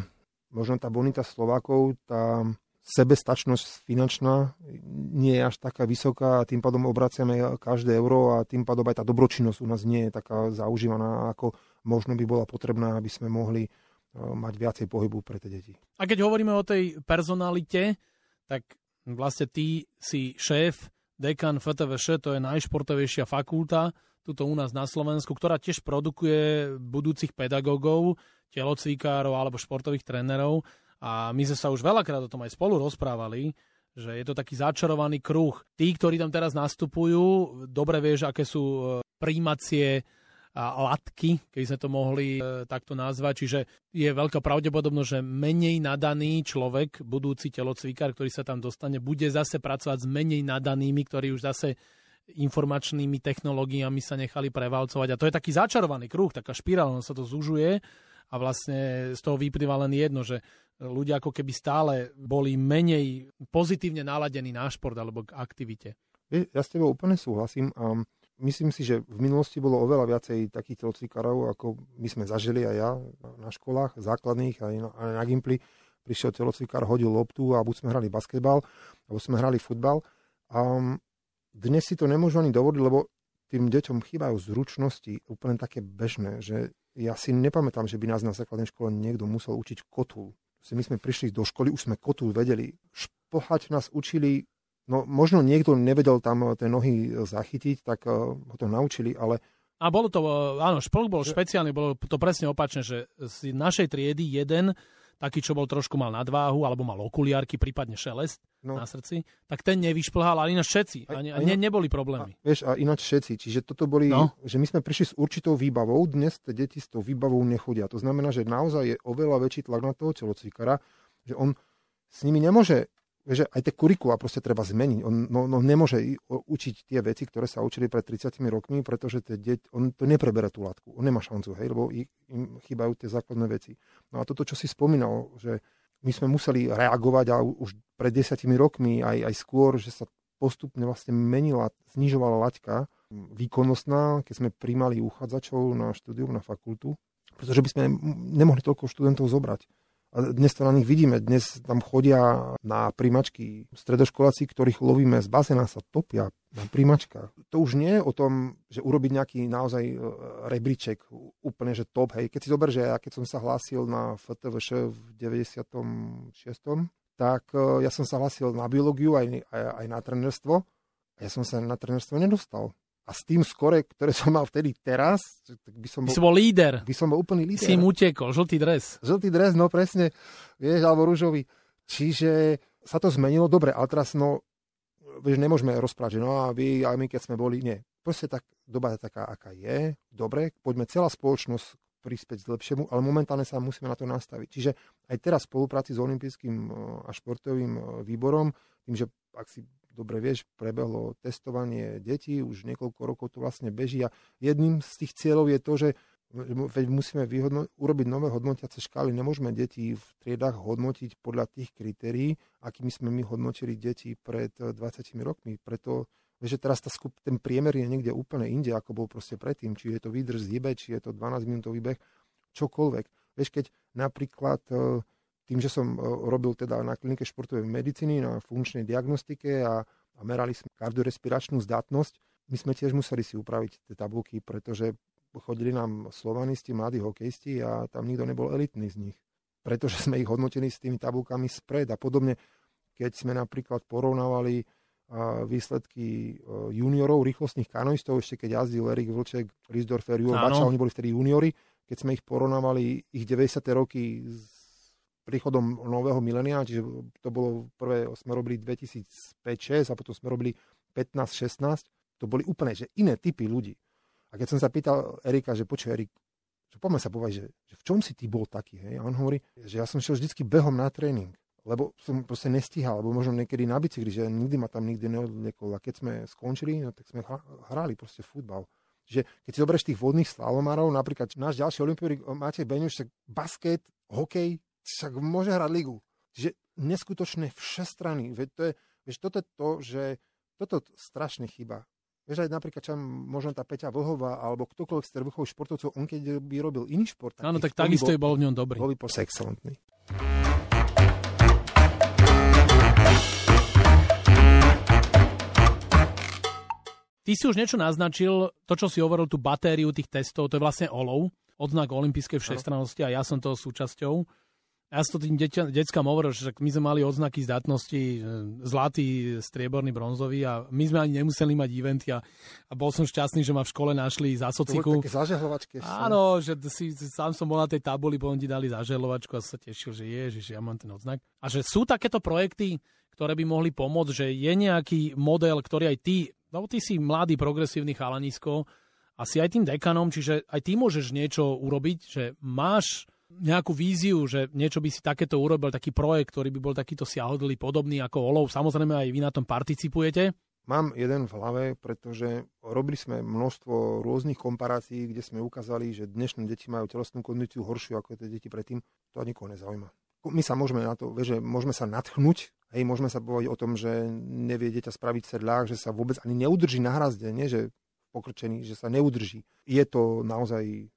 [SPEAKER 2] možno tá bonita Slovákov, tá sebestačnosť finančná nie je až taká vysoká a tým pádom obraciame každé euro a tým pádom aj tá dobročinnosť u nás nie je taká zaužívaná, ako možno by bola potrebná, aby sme mohli e, mať viacej pohybu pre tie deti.
[SPEAKER 1] A keď hovoríme o tej personalite, tak vlastne ty si šéf, dekan FTVŠ, to je najšportovejšia fakulta, tuto u nás na Slovensku, ktorá tiež produkuje budúcich pedagógov, telocvikárov alebo športových trénerov. A my sme sa už veľakrát o tom aj spolu rozprávali, že je to taký začarovaný kruh. Tí, ktorí tam teraz nastupujú, dobre vieš, aké sú e, príjmacie latky, keď sme to mohli e, takto nazvať. Čiže je veľká pravdepodobnosť, že menej nadaný človek, budúci telocvikár, ktorý sa tam dostane, bude zase pracovať s menej nadanými, ktorí už zase informačnými technológiami sa nechali prevalcovať. A to je taký začarovaný kruh, taká špirála, sa to zužuje a vlastne z toho vyplýva len jedno, že ľudia ako keby stále boli menej pozitívne naladení na šport alebo k aktivite.
[SPEAKER 2] Ja s tebou úplne súhlasím a myslím si, že v minulosti bolo oveľa viacej takých telocvikárov, ako my sme zažili aj ja na školách základných aj na, aj na Gimply. Prišiel telocvikár, hodil loptu a buď sme hrali basketbal, alebo sme hrali futbal. A dnes si to nemôžu ani dovoliť, lebo tým deťom chýbajú zručnosti úplne také bežné, že ja si nepamätám, že by nás na základnej škole niekto musel učiť kotul my sme prišli do školy, už sme kotul vedeli. Šplhať nás učili, no možno niekto nevedel tam tie nohy zachytiť, tak uh, ho to naučili, ale
[SPEAKER 1] a bolo to, eh, áno, šplh bol špeciálny, bolo to presne opačne, že z našej triedy jeden taký, čo bol trošku mal nadváhu, alebo mal okuliarky, prípadne šelest no. na srdci, tak ten nevyšplhal, ale ináč všetci. A, a, a ne, neboli problémy.
[SPEAKER 2] A, vieš, a ináč všetci. Čiže toto boli, no. že my sme prišli s určitou výbavou, dnes tie deti s tou výbavou nechodia. To znamená, že naozaj je oveľa väčší tlak na toho telocvikara, že on s nimi nemôže že aj tie kurikula proste treba zmeniť. On no, no nemôže učiť tie veci, ktoré sa učili pred 30 rokmi, pretože tie deť, on to neprebere tú látku. On nemá šancu, hej, lebo im chýbajú tie základné veci. No a toto, čo si spomínal, že my sme museli reagovať a už pred desiatimi rokmi aj, aj skôr, že sa postupne vlastne menila, znižovala laťka výkonnostná, keď sme príjmali uchádzačov na štúdium, na fakultu, pretože by sme nemohli toľko študentov zobrať. A dnes to na nich vidíme. Dnes tam chodia na príjmačky stredoškoláci, ktorých lovíme z bazéna, sa topia na príjmačkách. To už nie je o tom, že urobiť nejaký naozaj e, rebríček, úplne, že top. Hej. Keď si zober, že ja keď som sa hlásil na FTVŠ v 96., tak e, ja som sa hlásil na biológiu aj, aj, aj na trenerstvo. Ja som sa na trenerstvo nedostal. A s tým skore, ktoré som mal vtedy teraz, tak by som
[SPEAKER 1] bol... By som bol líder.
[SPEAKER 2] By som bol úplný líder.
[SPEAKER 1] Si im utekol, žltý dres.
[SPEAKER 2] Žltý dres, no presne, vieš, alebo rúžový. Čiže sa to zmenilo, dobre, ale teraz, no, vieš, nemôžeme rozprávať, že no a vy, a my keď sme boli, nie. Proste tak, doba je taká, aká je, dobre, poďme celá spoločnosť prispieť k lepšiemu, ale momentálne sa musíme na to nastaviť. Čiže aj teraz v spolupráci s Olympijským e, a športovým e, výborom, tým, že ak si dobre vieš, prebehlo testovanie detí, už niekoľko rokov to vlastne beží a jedným z tých cieľov je to, že veď musíme vyhodno- urobiť nové hodnotiace škály. Nemôžeme deti v triedách hodnotiť podľa tých kritérií, akými sme my hodnotili deti pred 20 rokmi. Preto vieš, že teraz tá skup, ten priemer je niekde úplne inde, ako bol proste predtým. Či je to výdrž z či je to 12-minútový beh, čokoľvek. Vieš, keď napríklad e, tým, že som e, robil teda na klinike športovej medicíny, na funkčnej diagnostike a, a merali sme kardiorespiračnú zdatnosť, my sme tiež museli si upraviť tie tabulky, pretože chodili nám slovanisti, mladí hokejisti a tam nikto nebol elitný z nich. Pretože sme ich hodnotili s tými tabulkami spred a podobne. Keď sme napríklad porovnávali výsledky e, juniorov, rýchlostných kanoistov, ešte keď jazdil Erik Vlček, Rizdorfer, Juho Bača, oni boli vtedy juniori, keď sme ich porovnávali ich 90. roky s príchodom nového milénia, čiže to bolo prvé, sme robili 2005-2006 a potom sme robili 15-16, to boli úplne že iné typy ľudí. A keď som sa pýtal Erika, že počuj Erik, že poďme sa povedať, že, že v čom si ty bol taký, hej? A on hovorí, že ja som šiel vždycky behom na tréning, lebo som proste nestíhal, alebo možno niekedy na bicykli, že nikdy ma tam nikdy neodliekol. A keď sme skončili, no, tak sme hrali proste futbal. Že keď si zoberieš tých vodných slalomárov, napríklad náš ďalší olimpiorik Matej Beňuš, tak basket, hokej, však môže hrať ligu. Že neskutočné všestrany. Veď to je, vieš, toto je to, že toto strašne chyba. Vieš, aj napríklad čo možno tá Peťa Vlhová alebo ktokoľvek z vrchových športovcov, on keď by robil iný šport,
[SPEAKER 1] Áno, tak takisto by bol v ňom dobrý.
[SPEAKER 2] Bol by excelentný.
[SPEAKER 1] Ty si už niečo naznačil, to, čo si hovoril, tú batériu tých testov, to je vlastne olov, odznak olympijskej všestrannosti a ja som toho súčasťou. Ja som to tým deťa, deckám hovoril, že my sme mali odznaky zdatnosti zlatý, strieborný, bronzový a my sme ani nemuseli mať eventy a, a bol som šťastný, že ma v škole našli za sociku.
[SPEAKER 2] To také zažehlovačky.
[SPEAKER 1] Áno, že si, sám som bol na tej tabuli, potom ti dali zažehlovačku a sa tešil, že je, že ja mám ten odznak. A že sú takéto projekty, ktoré by mohli pomôcť, že je nejaký model, ktorý aj ty lebo ty si mladý, progresívny chalanisko a si aj tým dekanom, čiže aj ty môžeš niečo urobiť, že máš nejakú víziu, že niečo by si takéto urobil, taký projekt, ktorý by bol takýto siahodlý, podobný ako Olov. Samozrejme aj vy na tom participujete.
[SPEAKER 2] Mám jeden v hlave, pretože robili sme množstvo rôznych komparácií, kde sme ukázali, že dnešné deti majú telesnú kondíciu horšiu ako tie deti predtým. To nikoho nezaujíma. My sa môžeme na to, že môžeme sa natchnúť Hej, môžeme sa povedať o tom, že nevie dieťa spraviť sedlák, že sa vôbec ani neudrží na hrazde, nie že pokrčený, že sa neudrží. Je to naozaj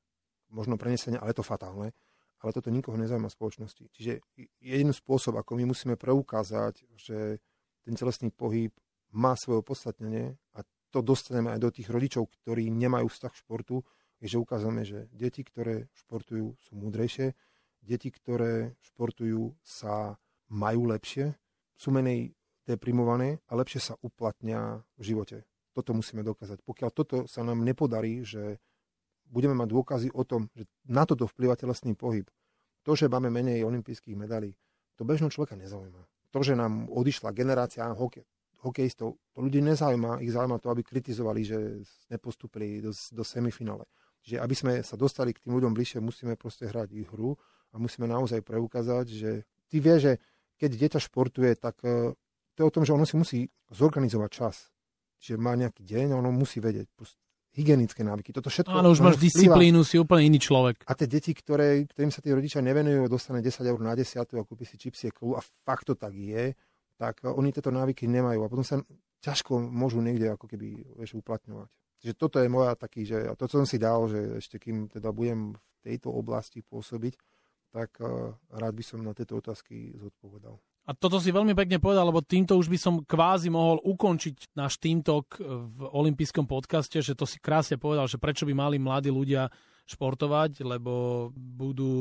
[SPEAKER 2] možno prenesenie, ale je to fatálne. Ale toto nikoho nezaujíma v spoločnosti. Čiže jeden spôsob, ako my musíme preukázať, že ten telesný pohyb má svoje opodstatnenie a to dostaneme aj do tých rodičov, ktorí nemajú vzťah k športu, je, že ukázame, že deti, ktoré športujú, sú múdrejšie, deti, ktoré športujú, sa majú lepšie, sú menej deprimované a lepšie sa uplatnia v živote. Toto musíme dokázať. Pokiaľ toto sa nám nepodarí, že budeme mať dôkazy o tom, že na toto vplyva telesný pohyb, to, že máme menej olympijských medalí, to bežného človeka nezaujíma. To, že nám odišla generácia hokej, hokejistov, to ľudí nezaujíma, ich zaujíma to, aby kritizovali, že nepostupili do, do semifinále. Čiže aby sme sa dostali k tým ľuďom bližšie, musíme proste hrať ich hru a musíme naozaj preukázať, že ty vieš, že keď dieťa športuje, tak e, to je o tom, že ono si musí zorganizovať čas. Čiže má nejaký deň ono musí vedieť hygienické návyky. Toto všetko...
[SPEAKER 1] Áno, už máš disciplínu, si úplne iný človek.
[SPEAKER 2] A tie deti, ktoré, ktorým sa tí rodičia nevenujú, dostane 10 eur na 10 a kúpi si čipsie a fakt to tak je, tak e, oni tieto návyky nemajú a potom sa ťažko môžu niekde ako keby vieš, uplatňovať. Čiže toto je moja taký, že a to, čo som si dal, že ešte kým teda budem v tejto oblasti pôsobiť, tak eh, rád by som na tieto otázky zodpovedal.
[SPEAKER 1] A toto si veľmi pekne povedal, lebo týmto už by som kvázi mohol ukončiť náš týmtok v olympijskom podcaste, že to si krásne povedal, že prečo by mali mladí ľudia športovať, lebo budú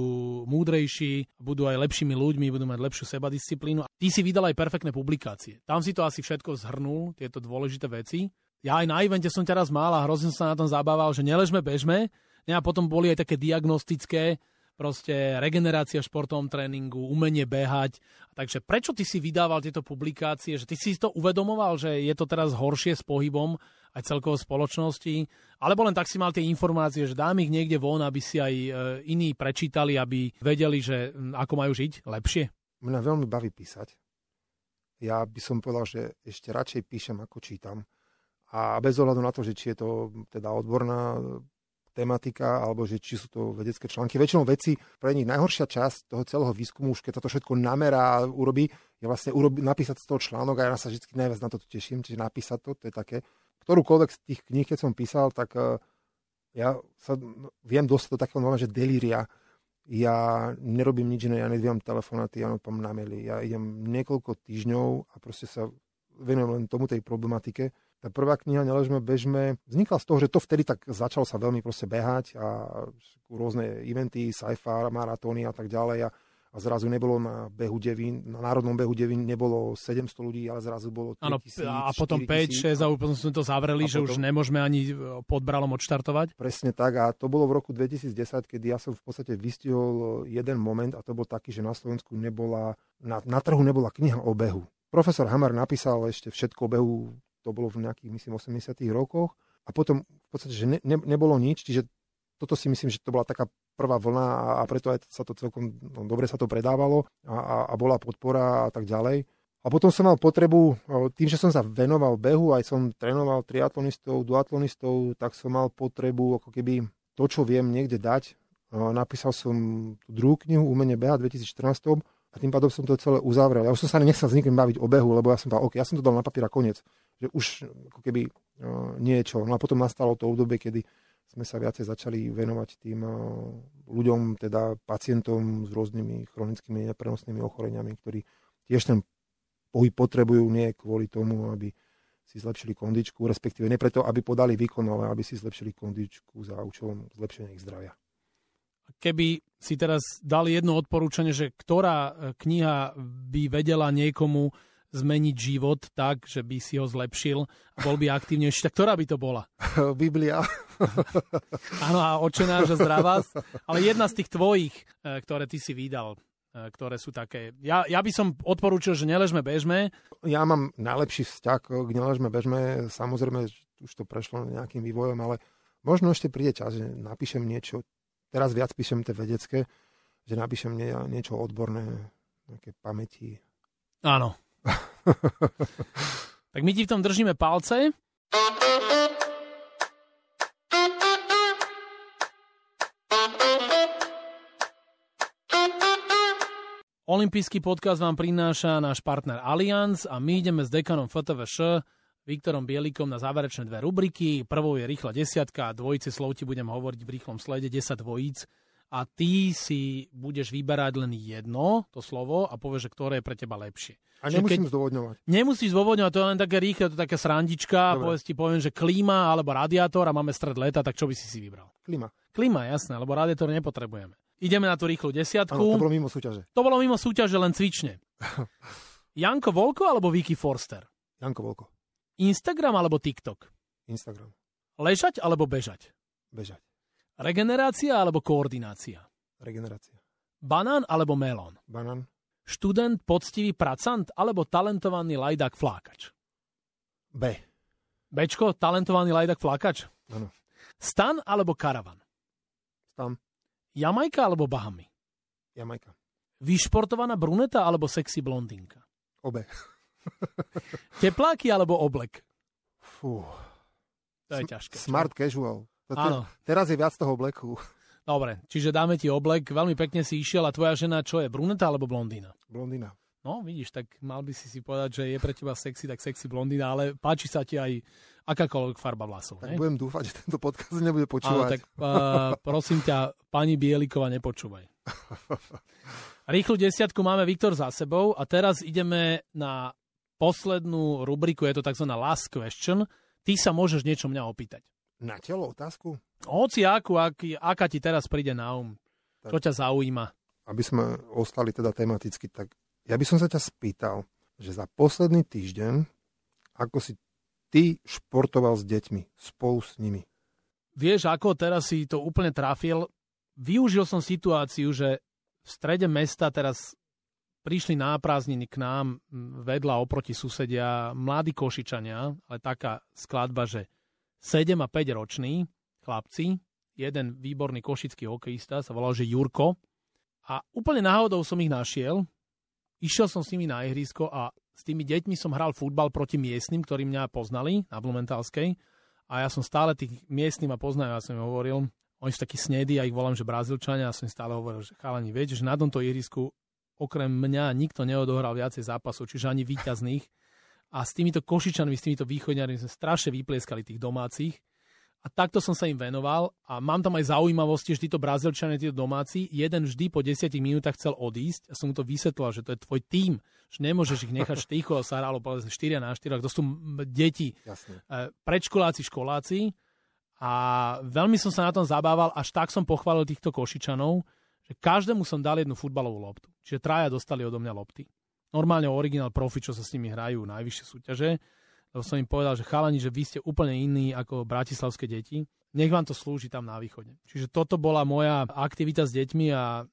[SPEAKER 1] múdrejší, budú aj lepšími ľuďmi, budú mať lepšiu sebadisciplínu. Ty si vydal aj perfektné publikácie. Tam si to asi všetko zhrnul, tieto dôležité veci. Ja aj na evente som teraz mal a hrozne sa na tom zabával, že neležme, bežme. A potom boli aj také diagnostické, proste regenerácia športovom tréningu, umenie behať. Takže prečo ty si vydával tieto publikácie? Že ty si to uvedomoval, že je to teraz horšie s pohybom aj celkovo spoločnosti? Alebo len tak si mal tie informácie, že dám ich niekde von, aby si aj e, iní prečítali, aby vedeli, že ako majú žiť lepšie?
[SPEAKER 2] Mňa veľmi baví písať. Ja by som povedal, že ešte radšej píšem, ako čítam. A bez ohľadu na to, že či je to teda odborná tematika, alebo že či sú to vedecké články. Väčšinou veci, pre nich najhoršia časť toho celého výskumu, už keď sa to všetko namerá a urobí, je vlastne urobi, napísať z toho článok a ja sa vždy najviac na to teším, čiže napísať to, to je také. Ktorúkoľvek z tých kníh, keď som písal, tak uh, ja sa viem dostať do takého že delíria. Ja nerobím nič iné, ja nedvíjam telefonáty, ja tam na maily. Ja idem niekoľko týždňov a proste sa venujem len tomu tej problematike tá prvá kniha Neležme, bežme vznikla z toho, že to vtedy tak začalo sa veľmi proste behať a rôzne eventy, sci-fi, maratóny a tak ďalej. A, a zrazu nebolo na behu Devín, na národnom behu Devín nebolo 700 ľudí, ale zrazu bolo 3000,
[SPEAKER 1] Áno, a potom 5, 6 a potom sme to zavreli, že potom... už nemôžeme ani e, pod bralom odštartovať.
[SPEAKER 2] Presne tak a to bolo v roku 2010, kedy ja som v podstate vystihol jeden moment a to bol taký, že na Slovensku nebola, na, na trhu nebola kniha o behu. Profesor Hamar napísal ešte všetko o behu, to bolo v nejakých, myslím, 80 rokoch a potom v podstate, že ne, ne, nebolo nič, čiže toto si myslím, že to bola taká prvá vlna a preto aj sa to celkom no, dobre sa to predávalo a, a, a bola podpora a tak ďalej. A potom som mal potrebu, tým, že som sa venoval behu, aj som trénoval triatlonistov, duatlonistov, tak som mal potrebu ako keby to, čo viem niekde dať. Napísal som tú druhú knihu Umenie beha 2014 a tým pádom som to celé uzavrel. Ja už som sa nechcel s nikým baviť o behu, lebo ja som povedal, OK, ja som to dal na papier a koniec. Že už ako keby nie je čo. No a potom nastalo to obdobie, kedy sme sa viacej začali venovať tým eh, ľuďom, teda pacientom s rôznymi chronickými neprenosnými ochoreniami, ktorí tiež ten pohyb potrebujú nie kvôli tomu, aby si zlepšili kondičku, respektíve nie preto, aby podali výkon, ale aby si zlepšili kondičku za účelom zlepšenia ich zdravia.
[SPEAKER 1] Keby si teraz dali jedno odporúčanie, že ktorá eh, kniha by vedela niekomu zmeniť život tak, že by si ho zlepšil a bol by aktívnejší, tak ktorá by to bola?
[SPEAKER 2] Biblia.
[SPEAKER 1] Áno, a očená, že zdravá. Ale jedna z tých tvojich, e, ktoré ty si vydal, e, ktoré sú také... Ja, ja by som odporúčil, že neležme, bežme.
[SPEAKER 2] Ja mám najlepší vzťah k neležme, bežme. Samozrejme, už to prešlo nejakým vývojom, ale možno ešte príde čas, že napíšem niečo. Teraz viac píšem tie vedecké, že napíšem nie, niečo odborné, nejaké pamäti.
[SPEAKER 1] Áno, tak my ti v tom držíme palce. Olympijský podcast vám prináša náš partner Allianz a my ideme s dekanom FTVŠ Viktorom Bielikom na záverečné dve rubriky. Prvou je rýchla desiatka a dvojice slov ti budem hovoriť v rýchlom slede, 10 dvojíc a ty si budeš vyberať len jedno, to slovo, a povieš, že ktoré je pre teba lepšie.
[SPEAKER 2] A nemusím keď... zdôvodňovať.
[SPEAKER 1] Nemusíš zdôvodňovať, to je len také rýchle, to je taká srandička, a povedz ti poviem, že klíma alebo radiátor a máme stred leta, tak čo by si si vybral?
[SPEAKER 2] Klíma.
[SPEAKER 1] Klíma, jasné, lebo radiátor nepotrebujeme. Ideme na tú rýchlu desiatku.
[SPEAKER 2] Ano, to bolo mimo súťaže.
[SPEAKER 1] To bolo mimo súťaže, len cvične. Janko Volko alebo Vicky Forster?
[SPEAKER 2] Janko Volko.
[SPEAKER 1] Instagram alebo TikTok?
[SPEAKER 2] Instagram.
[SPEAKER 1] Ležať alebo bežať?
[SPEAKER 2] Bežať.
[SPEAKER 1] Regenerácia alebo koordinácia?
[SPEAKER 2] Regenerácia.
[SPEAKER 1] Banán alebo melón?
[SPEAKER 2] Banán.
[SPEAKER 1] Študent, poctivý pracant alebo talentovaný lajdák flákač?
[SPEAKER 2] B.
[SPEAKER 1] Bčko, talentovaný lajdák flákač?
[SPEAKER 2] Áno.
[SPEAKER 1] Stan alebo karavan?
[SPEAKER 2] Stan.
[SPEAKER 1] Jamajka alebo Bahamy?
[SPEAKER 2] Jamajka.
[SPEAKER 1] Vyšportovaná bruneta alebo sexy blondinka?
[SPEAKER 2] Obe.
[SPEAKER 1] Tepláky alebo oblek?
[SPEAKER 2] Fú.
[SPEAKER 1] To je ťažké.
[SPEAKER 2] Smart čo? casual. Áno. Teraz je viac toho obleku.
[SPEAKER 1] Dobre, čiže dáme ti oblek. Veľmi pekne si išiel a tvoja žena čo je, bruneta alebo blondína?
[SPEAKER 2] Blondína.
[SPEAKER 1] No, vidíš, tak mal by si si povedať, že je pre teba sexy, tak sexy blondína, ale páči sa ti aj akákoľvek farba vlasov.
[SPEAKER 2] Tak ne? budem dúfať, že tento podcast nebude počúvať.
[SPEAKER 1] Áno, tak uh, prosím ťa, pani Bielikova, nepočúvaj. Rýchlu desiatku máme Viktor za sebou a teraz ideme na poslednú rubriku, je to tzv. last question. Ty sa môžeš niečo mňa opýtať.
[SPEAKER 2] Na telo otázku?
[SPEAKER 1] Hoci akú, ak, aká ti teraz príde na um. Tak, čo ťa zaujíma?
[SPEAKER 2] Aby sme ostali teda tematicky, tak ja by som sa ťa spýtal, že za posledný týždeň, ako si ty športoval s deťmi, spolu s nimi?
[SPEAKER 1] Vieš, ako teraz si to úplne trafil? Využil som situáciu, že v strede mesta teraz prišli na prázdniny k nám vedľa oproti susedia mladí košičania, ale taká skladba, že 7 a 5 roční chlapci, jeden výborný košický hokejista, sa volal, že Jurko. A úplne náhodou som ich našiel, išiel som s nimi na ihrisko a s tými deťmi som hral futbal proti miestnym, ktorí mňa poznali na Blumentálskej. A ja som stále tých miestnym a poznajú, ja som im hovoril, oni sú takí snedy, ja ich volám, že Brazílčania, a som im stále hovoril, že chalani, viete, že na tomto ihrisku okrem mňa nikto neodohral viacej zápasov, čiže ani výťazných a s týmito košičanmi, s týmito východňarmi sme strašne vyplieskali tých domácich. A takto som sa im venoval a mám tam aj zaujímavosti, že títo brazilčania, títo domáci, jeden vždy po 10 minútach chcel odísť a som mu to vysvetlil, že to je tvoj tím, že nemôžeš ich nechať štycho, sa hralo povedzme 4 na 4, to sú deti,
[SPEAKER 2] Jasne.
[SPEAKER 1] Predškoláci, školáci. A veľmi som sa na tom zabával, až tak som pochválil týchto košičanov, že každému som dal jednu futbalovú loptu. Čiže traja dostali odo mňa lopty. Normálne originál profi, čo sa s nimi hrajú najvyššie súťaže. Lebo som im povedal, že chalani, že vy ste úplne iní ako bratislavské deti. Nech vám to slúži tam na východe. Čiže toto bola moja aktivita s deťmi a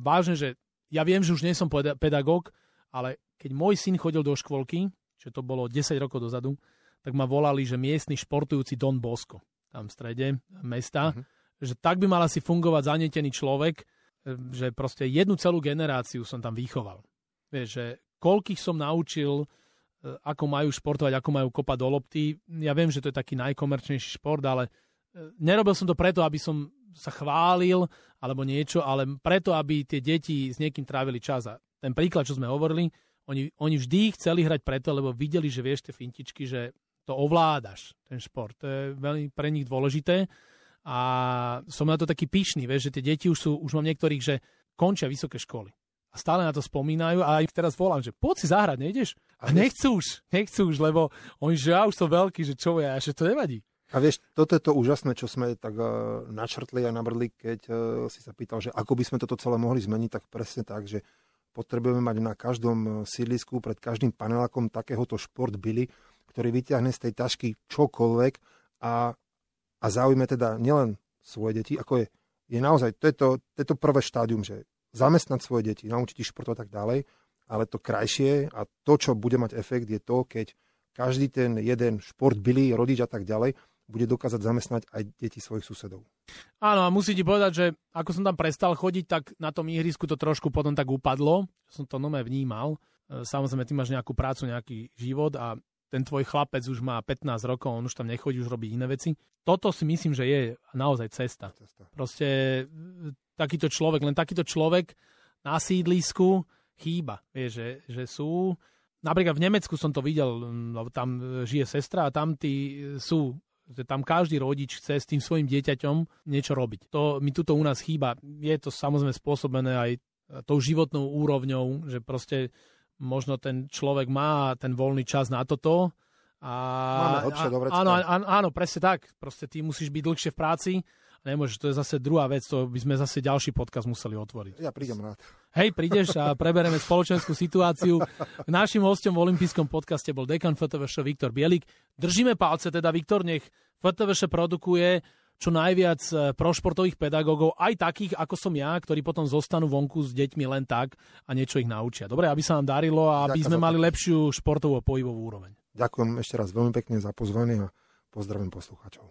[SPEAKER 1] vážne, že ja viem, že už nie som pedagóg, ale keď môj syn chodil do škôlky, čo to bolo 10 rokov dozadu, tak ma volali, že miestny športujúci Don Bosco, tam v strede mesta, uh-huh. Že tak by mal asi fungovať zanietený človek, že proste jednu celú generáciu som tam vychoval. Vieš, že koľkých som naučil, e, ako majú športovať, ako majú kopať do lopty. Ja viem, že to je taký najkomerčnejší šport, ale e, nerobil som to preto, aby som sa chválil alebo niečo, ale preto, aby tie deti s niekým trávili čas. A ten príklad, čo sme hovorili, oni, oni vždy chceli hrať preto, lebo videli, že vieš tie fintičky, že to ovládaš, ten šport. To je veľmi pre nich dôležité. A som na to taký pyšný, vieš, že tie deti už sú, už mám niektorých, že končia vysoké školy. A stále na to spomínajú a ich teraz volám, že poď si zahrať, nejdeš? A nechcú už, nechcú už, lebo oni, že ja už som veľký, že čo ja, že to nevadí.
[SPEAKER 2] A vieš, toto je to úžasné, čo sme tak uh, načrtli a nabrdli, keď uh, si sa pýtal, že ako by sme toto celé mohli zmeniť, tak presne tak, že potrebujeme mať na každom sídlisku, pred každým panelákom takéhoto šport Billy, ktorý vyťahne z tej tašky čokoľvek a, a zaujme teda nielen svoje deti, ako je, je naozaj, to je to, to je to prvé štádium, že zamestnať svoje deti, naučiť ich šport a tak ďalej, ale to krajšie a to, čo bude mať efekt, je to, keď každý ten jeden šport, byli rodič a tak ďalej, bude dokázať zamestnať aj deti svojich susedov.
[SPEAKER 1] Áno, a musí ti povedať, že ako som tam prestal chodiť, tak na tom ihrisku to trošku potom tak upadlo. Som to nové vnímal. E, samozrejme, ty máš nejakú prácu, nejaký život a ten tvoj chlapec už má 15 rokov, on už tam nechodí, už robí iné veci. Toto si myslím, že je naozaj cesta. cesta. Proste e, takýto človek, len takýto človek na sídlisku chýba. Vieš, že, že sú... Napríklad v Nemecku som to videl, lebo tam žije sestra a tam tí sú že tam každý rodič chce s tým svojim dieťaťom niečo robiť. To mi tuto u nás chýba. Je to samozrejme spôsobené aj tou životnou úrovňou, že proste možno ten človek má ten voľný čas na toto. A,
[SPEAKER 2] Máme hlbšie do
[SPEAKER 1] áno, áno, áno, presne tak. Proste ty musíš byť dlhšie v práci. Nemôžeš, to je zase druhá vec, to by sme zase ďalší podcast museli otvoriť.
[SPEAKER 2] Ja prídem rád.
[SPEAKER 1] Hej, prídeš a prebereme spoločenskú situáciu. Našim hostom v olympijskom podcaste bol dekan FTVŠ Viktor Bielik. Držíme palce teda, Viktor, nech FTVŠ produkuje čo najviac e, prošportových pedagógov, aj takých ako som ja, ktorí potom zostanú vonku s deťmi len tak a niečo ich naučia. Dobre, aby sa nám darilo a aby Ďakujem sme mali lepšiu športovú a pohybovú úroveň.
[SPEAKER 2] Ďakujem ešte raz veľmi pekne za pozvanie a pozdravím poslucháčov.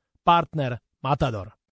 [SPEAKER 1] partner Matador.